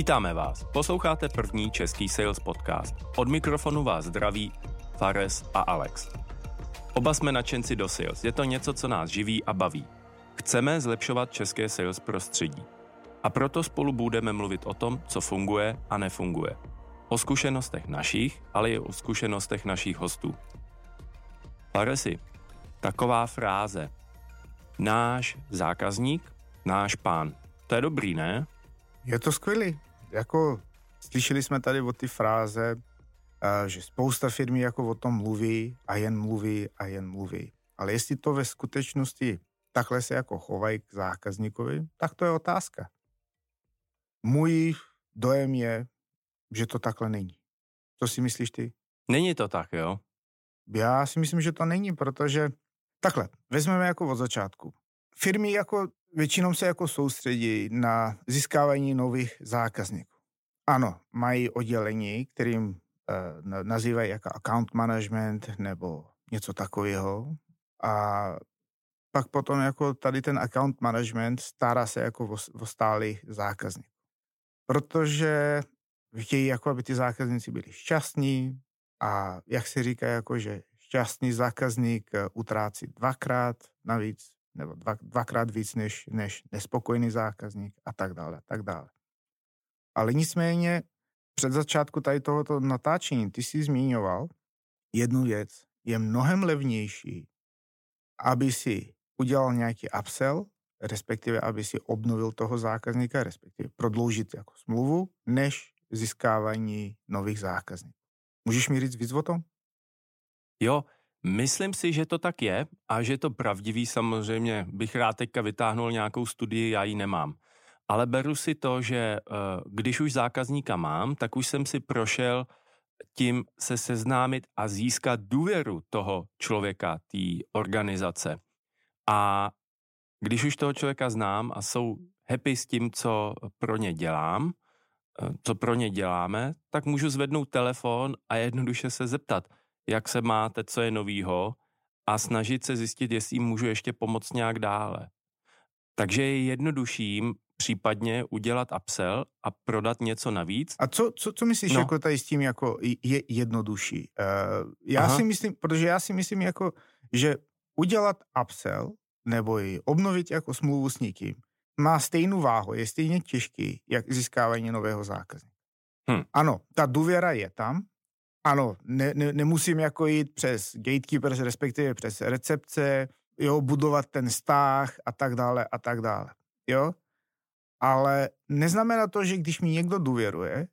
Vítáme vás. Posloucháte první český sales podcast. Od mikrofonu vás zdraví Fares a Alex. Oba jsme nadšenci do sales. Je to něco, co nás živí a baví. Chceme zlepšovat české sales prostředí. A proto spolu budeme mluvit o tom, co funguje a nefunguje. O zkušenostech našich, ale i o zkušenostech našich hostů. Faresi, taková fráze. Náš zákazník, náš pán. To je dobrý, ne? Je to skvělý. Jako slyšeli jsme tady o ty fráze, že spousta firmy jako o tom mluví a jen mluví a jen mluví. Ale jestli to ve skutečnosti takhle se jako chovají k zákazníkovi, tak to je otázka. Můj dojem je, že to takhle není. Co si myslíš ty? Není to tak, jo? Já si myslím, že to není, protože takhle, vezmeme jako od začátku. Firmy jako většinou se jako soustředí na získávání nových zákazníků. Ano, mají oddělení, kterým eh, nazývají jako account management nebo něco takového. A pak potom jako tady ten account management stará se jako o, o stálých zákazníků. Protože chtějí jako, aby ty zákazníci byli šťastní a jak se říká, jako, že šťastný zákazník eh, utrácí dvakrát navíc nebo dva, dvakrát víc než, než nespokojený zákazník a tak dále, a tak dále. Ale nicméně před začátku tady tohoto natáčení ty si zmiňoval jednu věc. Je mnohem levnější, aby si udělal nějaký upsell, respektive aby si obnovil toho zákazníka, respektive prodloužit jako smlouvu, než získávání nových zákazníků. Můžeš mi říct víc o tom? Jo, Myslím si, že to tak je a že to pravdivý samozřejmě bych rád teďka vytáhnul nějakou studii, já ji nemám. Ale beru si to, že eh, když už zákazníka mám, tak už jsem si prošel tím se seznámit a získat důvěru toho člověka, té organizace. A když už toho člověka znám a jsou happy s tím, co pro ně dělám, eh, co pro ně děláme, tak můžu zvednout telefon a jednoduše se zeptat – jak se máte, co je novýho a snažit se zjistit, jestli jim můžu ještě pomoct nějak dále. Takže je jednodušším případně udělat upsell a prodat něco navíc. A co, co, co myslíš no. jako tady s tím jako je jednodušší? Uh, já Aha. si myslím, protože já si myslím jako, že udělat upsell nebo i obnovit jako smlouvu s někým má stejnou váhu, je stejně těžký, jak získávání nového zákazníka. Hm. Ano, ta důvěra je tam, ano, ne, ne, nemusím jako jít přes gatekeepers, respektive přes recepce, jo, budovat ten vztah a tak dále a tak dále, jo. Ale neznamená to, že když mi někdo důvěruje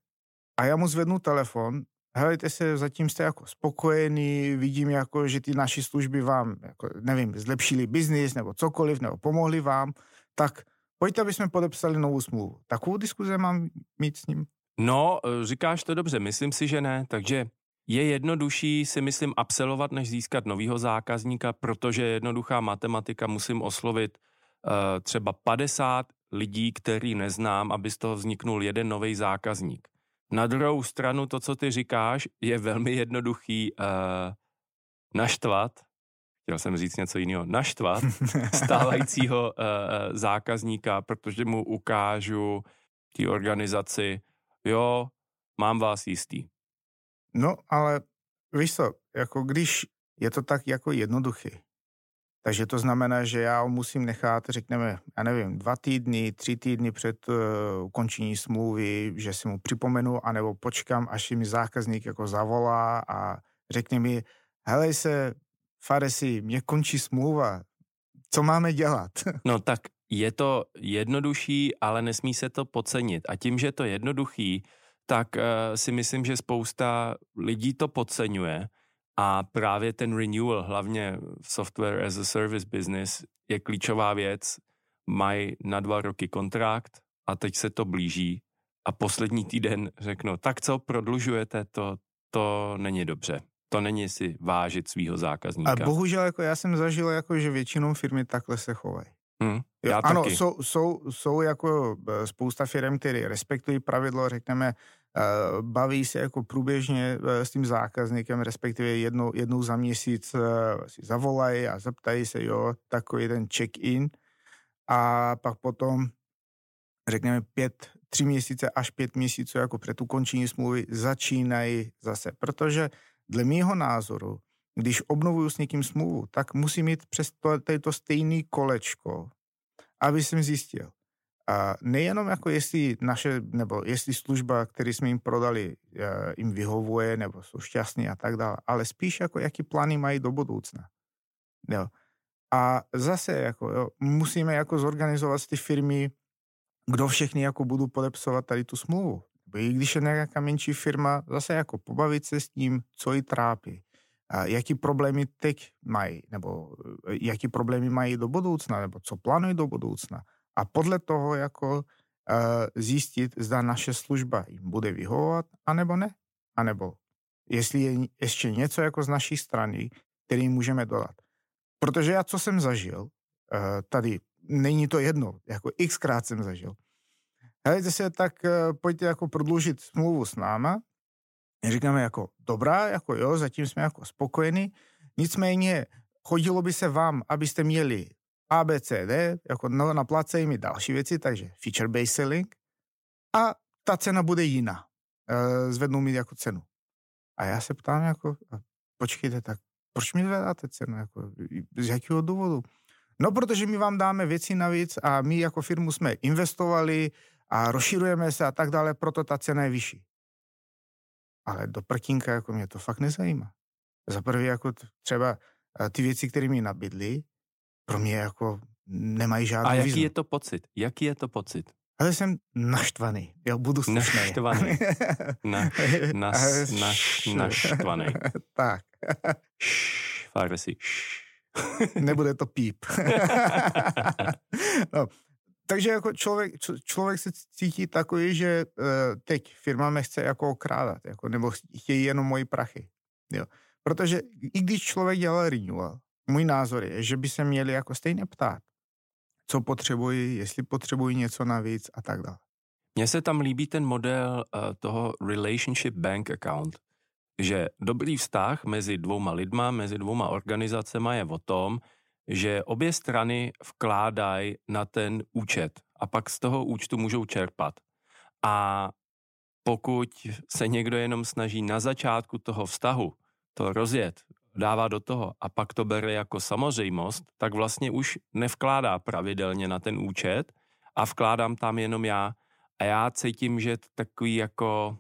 a já mu zvednu telefon, helejte se, zatím jste jako spokojený, vidím jako, že ty naši služby vám, jako, nevím, zlepšili biznis nebo cokoliv, nebo pomohli vám, tak pojďte, aby jsme podepsali novou smlouvu. Takovou diskuzi mám mít s ním? No, e, říkáš to dobře, myslím si, že ne, takže je jednodušší si myslím absolvovat, než získat nového zákazníka, protože je jednoduchá matematika, musím oslovit uh, třeba 50 lidí, který neznám, aby z toho vzniknul jeden nový zákazník. Na druhou stranu to, co ty říkáš, je velmi jednoduchý uh, naštvat, chtěl jsem říct něco jiného, naštvat stávajícího uh, zákazníka, protože mu ukážu té organizaci, jo, mám vás jistý. No, ale víš co, jako když je to tak jako jednoduchý, takže to znamená, že já musím nechat, řekneme, já nevím, dva týdny, tři týdny před uh, ukončení smlouvy, že si mu připomenu, anebo počkám, až mi zákazník jako zavolá a řekne mi, helej se, Faresi, mě končí smlouva, co máme dělat? No tak je to jednodušší, ale nesmí se to podcenit. A tím, že to jednoduchý, tak uh, si myslím, že spousta lidí to podceňuje a právě ten renewal, hlavně v software as a service business, je klíčová věc. Mají na dva roky kontrakt a teď se to blíží a poslední týden řeknu, tak co, prodlužujete to, to není dobře. To není si vážit svého zákazníka. A bohužel jako já jsem zažil, jako, že většinou firmy takhle se chovají. Hmm, já ano, taky. Jsou, jsou, jsou jako eh, spousta firm, které respektují pravidlo, řekneme, baví se jako průběžně eh, s tím zákazníkem, respektive jednou, jednou za měsíc si zavolají a zeptají se, jo, takový ten check-in a pak potom řekněme pět, tři měsíce až pět měsíců jako před ukončení smlouvy začínají zase. Protože dle mého názoru, když obnovuju s někým smlouvu, tak musí mít přes to, to stejný kolečko, aby jsem zjistil, a nejenom jako jestli naše, nebo jestli služba, který jsme jim prodali, eh, jim vyhovuje, nebo jsou šťastní a tak dále, ale spíš jako jaký plány mají do budoucna. Jo. A zase jako, jo, musíme jako zorganizovat ty firmy, kdo všechny jako budou podepsovat tady tu smlouvu. I když je nějaká menší firma, zase jako pobavit se s tím, co ji trápí, a jaký problémy teď mají, nebo eh, jaký problémy mají do budoucna, nebo co plánují do budoucna a podle toho jako uh, zjistit, zda naše služba jim bude vyhovovat, anebo ne. Anebo jestli je ještě něco jako z naší strany, který můžeme dodat. Protože já, co jsem zažil, uh, tady není to jedno, jako xkrát jsem zažil. Helejte se, tak uh, pojďte jako prodloužit smlouvu s náma. Říkáme jako dobrá, jako jo, zatím jsme jako spokojení. Nicméně chodilo by se vám, abyste měli a, B, C, D, jako no, naplácejí mi další věci, takže feature-based selling a ta cena bude jiná. E, zvednou mi jako cenu. A já se ptám jako, počkejte, tak proč mi zvedáte cenu? Jako, z jakého důvodu? No, protože my vám dáme věci navíc a my jako firmu jsme investovali a rozširujeme se a tak dále, proto ta cena je vyšší. Ale do prkínka jako mě to fakt nezajímá. Za prvé jako třeba e, ty věci, které mi nabídli, pro mě jako nemají žádný A jaký význam. je to pocit? Jaký je to pocit? Ale jsem naštvaný, já budu slušný. Naštvaný. Na, nas, naš, naštvaný. tak. Farsi. Nebude to píp. no, takže jako člověk, člověk se cítí takový, že uh, teď firma mě chce jako okrádat, jako, nebo chtějí jenom moji prachy. Jo. Protože i když člověk dělal renewal, můj názor je, že by se měli jako stejně ptát, co potřebují, jestli potřebují něco navíc a tak dále. Mně se tam líbí ten model uh, toho relationship bank account, že dobrý vztah mezi dvouma lidma, mezi dvouma organizacemi je o tom, že obě strany vkládají na ten účet a pak z toho účtu můžou čerpat. A pokud se někdo jenom snaží na začátku toho vztahu to rozjet, dává do toho a pak to bere jako samozřejmost, tak vlastně už nevkládá pravidelně na ten účet a vkládám tam jenom já. A já cítím, že takový jako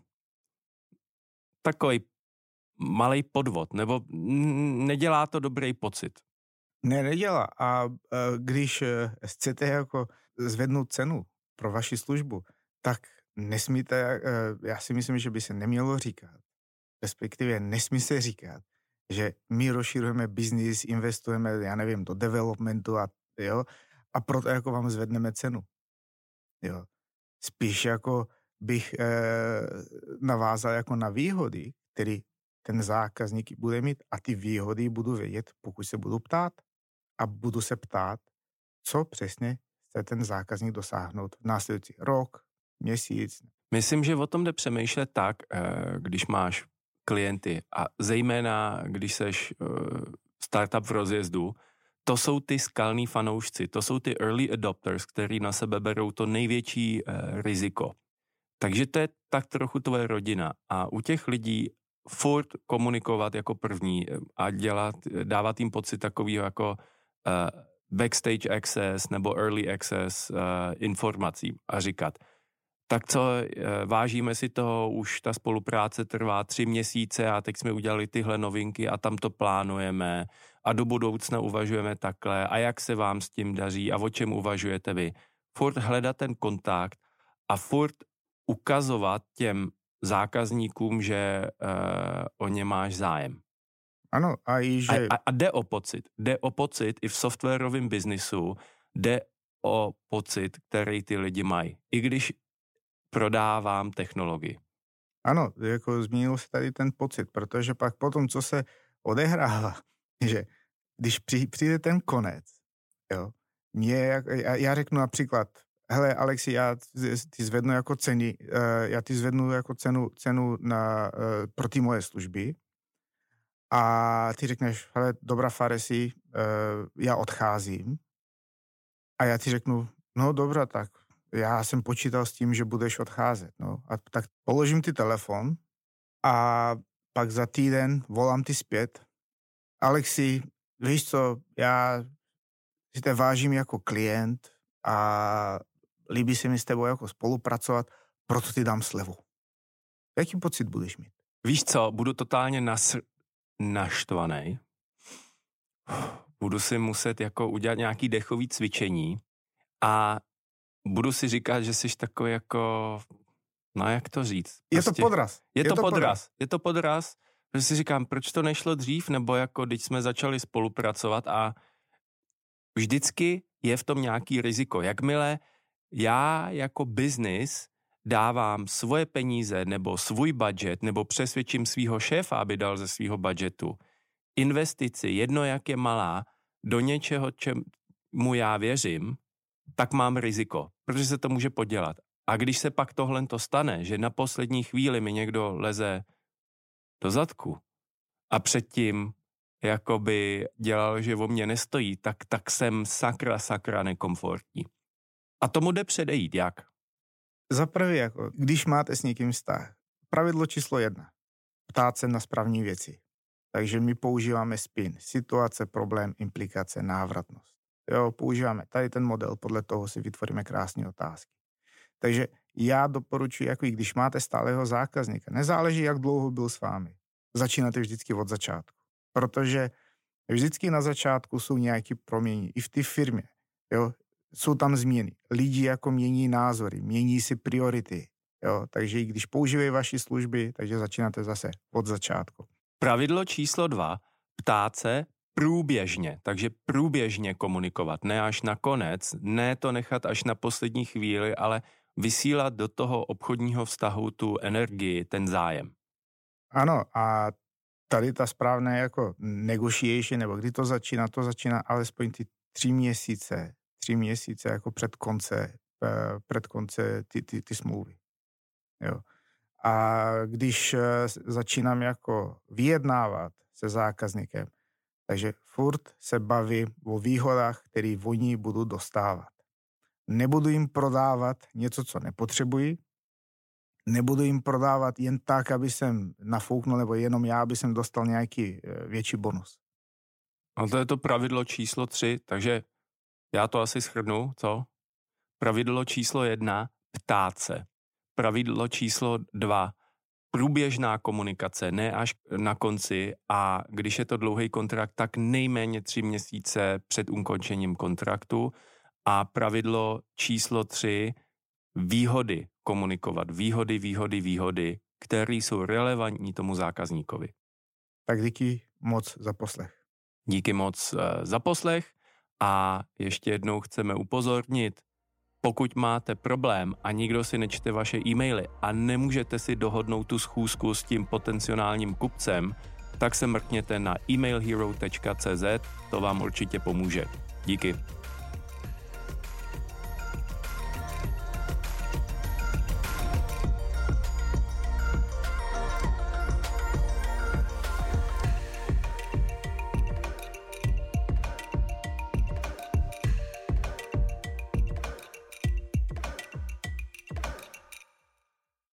takový malý podvod, nebo nedělá to dobrý pocit. Ne, nedělá. A e, když e, chcete jako zvednout cenu pro vaši službu, tak nesmíte, e, já si myslím, že by se nemělo říkat, respektive nesmí se říkat, že my rozširujeme biznis, investujeme, já nevím, do developmentu a jo, a proto jako vám zvedneme cenu. Jo. Spíš jako bych e, navázal jako na výhody, které ten zákazník bude mít a ty výhody budu vědět, pokud se budu ptát. A budu se ptát, co přesně chce ten zákazník dosáhnout v následující rok, měsíc. Myslím, že o tom jde přemýšlet tak, eh, když máš klienty a zejména, když seš uh, startup v rozjezdu, to jsou ty skalní fanoušci, to jsou ty early adopters, který na sebe berou to největší uh, riziko. Takže to je tak trochu tvoje rodina a u těch lidí furt komunikovat jako první eh, a dělat, dávat jim pocit takového jako backstage access nebo early access informací a říkat, tak co, eh, vážíme si toho, už ta spolupráce trvá tři měsíce a teď jsme udělali tyhle novinky a tam to plánujeme a do budoucna uvažujeme takhle a jak se vám s tím daří a o čem uvažujete vy. Furt hledat ten kontakt a furt ukazovat těm zákazníkům, že uh, o ně máš zájem. Ano, a i že... A, a, a jde o pocit. Jde o pocit i v softwarovém biznisu, jde o pocit, který ty lidi mají. I když prodávám technologii. Ano, jako zmínil se tady ten pocit, protože pak potom, co se odehrává, že když přijde ten konec, jo, mě, já, já řeknu například, hele Alexi, já ty zvednu jako ceny, uh, já ty zvednu jako cenu, cenu na, uh, pro ty moje služby a ty řekneš, hele, dobrá Faresi, uh, já odcházím a já ti řeknu, no dobrá, tak já jsem počítal s tím, že budeš odcházet. No. A tak položím ty telefon a pak za týden volám ty zpět. Alexi, víš co, já si to vážím jako klient a líbí se mi s tebou jako spolupracovat, proto ty dám slevu. Jaký pocit budeš mít? Víš co, budu totálně nas, naštvaný. Budu si muset jako udělat nějaký dechový cvičení a budu si říkat, že jsi takový jako, no jak to říct? Prostě, je to prostě podraz. Je, je to, to podraz. podraz. Je to podraz, protože si říkám, proč to nešlo dřív, nebo jako když jsme začali spolupracovat a vždycky je v tom nějaký riziko. Jakmile já jako biznis dávám svoje peníze nebo svůj budget nebo přesvědčím svého šéfa, aby dal ze svého budgetu investici, jedno jak je malá, do něčeho, čemu já věřím, tak mám riziko, protože se to může podělat. A když se pak tohle to stane, že na poslední chvíli mi někdo leze do zadku a předtím jakoby dělal, že o mě nestojí, tak, tak jsem sakra, sakra nekomfortní. A tomu jde předejít, jak? Za prvé, jako, když máte s někým vztah, pravidlo číslo jedna, ptát se na správní věci. Takže my používáme SPIN, situace, problém, implikace, návratnost. Jo, používáme tady ten model, podle toho si vytvoříme krásné otázky. Takže já doporučuji, jako i když máte stáleho zákazníka, nezáleží, jak dlouho byl s vámi, začínáte vždycky od začátku. Protože vždycky na začátku jsou nějaké proměny. I v té firmě. Jo? Jsou tam změny. Lidi jako mění názory, mění si priority. Jo? Takže i když používají vaši služby, takže začínáte zase od začátku. Pravidlo číslo dva. Ptát se průběžně, takže průběžně komunikovat, ne až na konec, ne to nechat až na poslední chvíli, ale vysílat do toho obchodního vztahu tu energii, ten zájem. Ano, a tady ta správná jako negotiation, nebo kdy to začíná, to začíná alespoň ty tři měsíce, tři měsíce jako před konce, eh, před konce ty, ty, ty smlouvy. Jo. A když eh, začínám jako vyjednávat se zákazníkem, takže furt se baví o výhodách, které oni budou dostávat. Nebudu jim prodávat něco, co nepotřebují, nebudu jim prodávat jen tak, aby jsem nafouknul, nebo jenom já, aby jsem dostal nějaký eh, větší bonus. No to je to pravidlo číslo tři, takže já to asi schrnu, co? Pravidlo číslo jedna, ptát se. Pravidlo číslo dva, průběžná komunikace, ne až na konci a když je to dlouhý kontrakt, tak nejméně tři měsíce před ukončením kontraktu a pravidlo číslo tři, výhody komunikovat, výhody, výhody, výhody, které jsou relevantní tomu zákazníkovi. Tak díky moc za poslech. Díky moc eh, za poslech a ještě jednou chceme upozornit, pokud máte problém a nikdo si nečte vaše e-maily a nemůžete si dohodnout tu schůzku s tím potenciálním kupcem, tak se mrkněte na emailhero.cz, to vám určitě pomůže. Díky.